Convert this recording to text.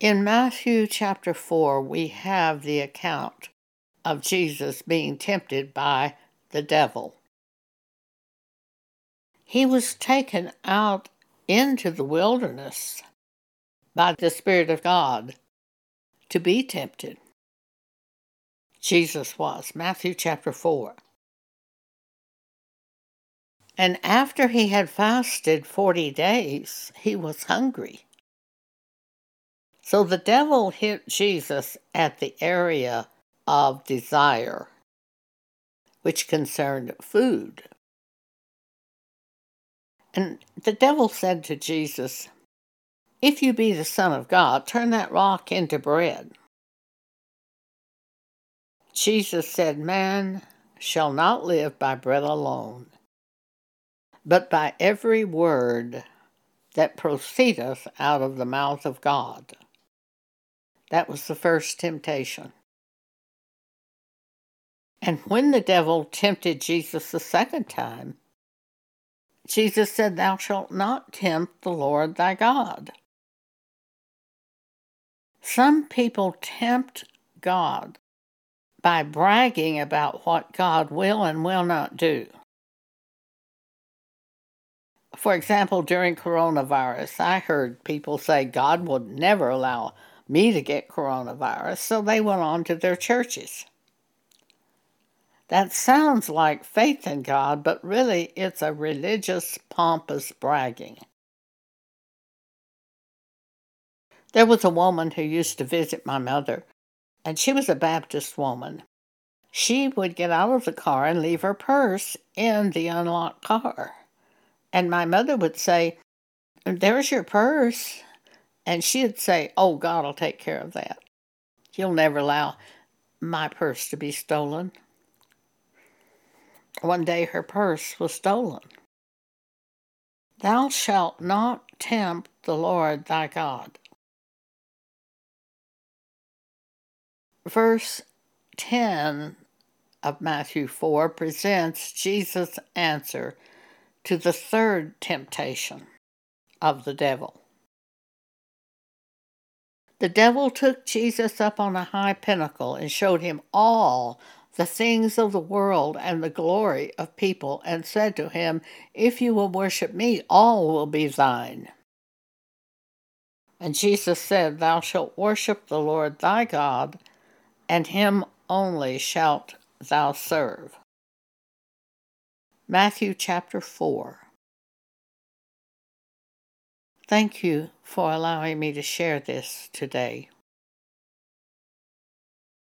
In Matthew chapter 4, we have the account of Jesus being tempted by the devil. He was taken out into the wilderness by the Spirit of God to be tempted. Jesus was, Matthew chapter 4. And after he had fasted 40 days, he was hungry. So the devil hit Jesus at the area of desire, which concerned food. And the devil said to Jesus, If you be the Son of God, turn that rock into bread. Jesus said, Man shall not live by bread alone, but by every word that proceedeth out of the mouth of God. That was the first temptation. And when the devil tempted Jesus the second time, Jesus said, Thou shalt not tempt the Lord thy God. Some people tempt God by bragging about what God will and will not do. For example, during coronavirus, I heard people say God would never allow me to get coronavirus, so they went on to their churches. That sounds like faith in God, but really it's a religious, pompous bragging. There was a woman who used to visit my mother, and she was a Baptist woman. She would get out of the car and leave her purse in the unlocked car. And my mother would say, There's your purse. And she'd say, Oh, God will take care of that. He'll never allow my purse to be stolen. One day her purse was stolen. Thou shalt not tempt the Lord thy God. Verse 10 of Matthew 4 presents Jesus' answer to the third temptation of the devil. The devil took Jesus up on a high pinnacle and showed him all the things of the world and the glory of people, and said to him, If you will worship me, all will be thine. And Jesus said, Thou shalt worship the Lord thy God, and him only shalt thou serve. Matthew chapter 4. Thank you for allowing me to share this today.